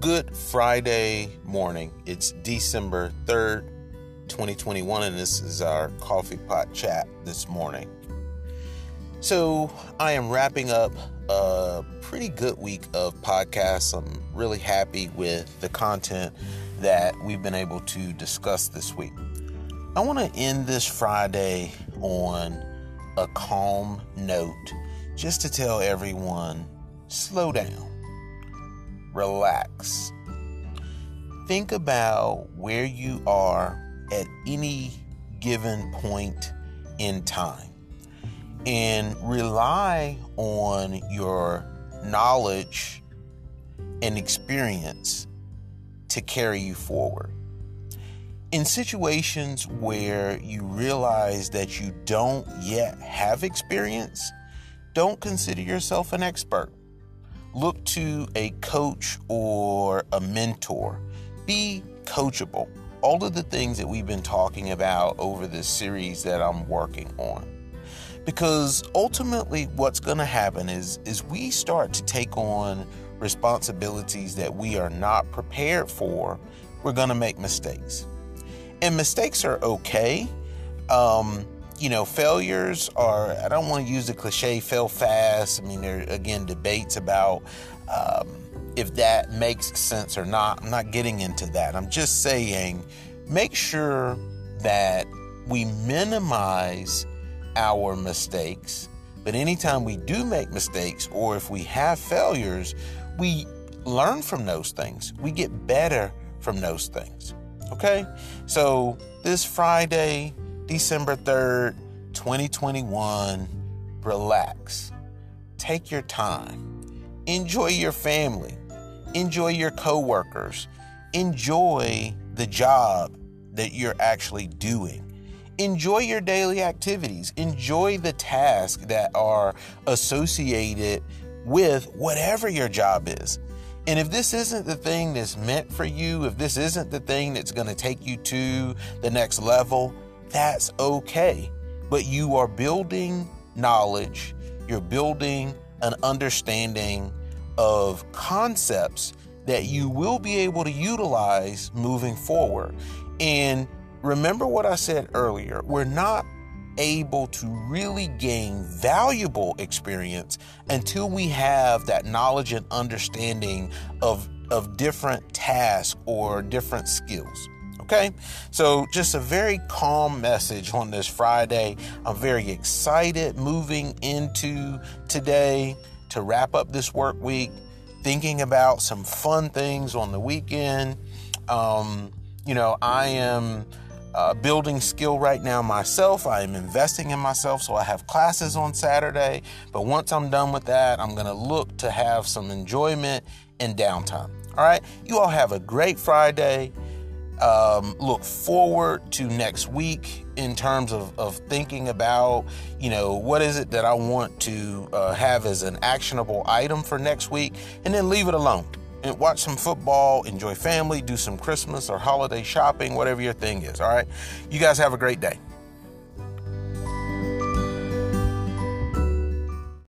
Good Friday morning. It's December 3rd, 2021, and this is our coffee pot chat this morning. So, I am wrapping up a pretty good week of podcasts. I'm really happy with the content that we've been able to discuss this week. I want to end this Friday on a calm note just to tell everyone slow down relax. Think about where you are at any given point in time and rely on your knowledge and experience to carry you forward. In situations where you realize that you don't yet have experience, don't consider yourself an expert look to a coach or a mentor. Be coachable. All of the things that we've been talking about over this series that I'm working on. Because ultimately what's going to happen is is we start to take on responsibilities that we are not prepared for, we're going to make mistakes. And mistakes are okay. Um, you know, failures are, I don't want to use the cliche fail fast. I mean, there are, again, debates about um, if that makes sense or not. I'm not getting into that. I'm just saying make sure that we minimize our mistakes. But anytime we do make mistakes or if we have failures, we learn from those things. We get better from those things. Okay? So this Friday, December 3rd, 2021. Relax. Take your time. Enjoy your family. Enjoy your coworkers. Enjoy the job that you're actually doing. Enjoy your daily activities. Enjoy the tasks that are associated with whatever your job is. And if this isn't the thing that's meant for you, if this isn't the thing that's going to take you to the next level, that's okay. But you are building knowledge, you're building an understanding of concepts that you will be able to utilize moving forward. And remember what I said earlier we're not able to really gain valuable experience until we have that knowledge and understanding of, of different tasks or different skills. Okay, so just a very calm message on this Friday. I'm very excited moving into today to wrap up this work week, thinking about some fun things on the weekend. Um, you know, I am uh, building skill right now myself. I am investing in myself, so I have classes on Saturday. But once I'm done with that, I'm going to look to have some enjoyment and downtime. All right, you all have a great Friday um, look forward to next week in terms of, of thinking about, you know, what is it that I want to uh, have as an actionable item for next week, and then leave it alone and watch some football, enjoy family, do some Christmas or holiday shopping, whatever your thing is. All right. You guys have a great day.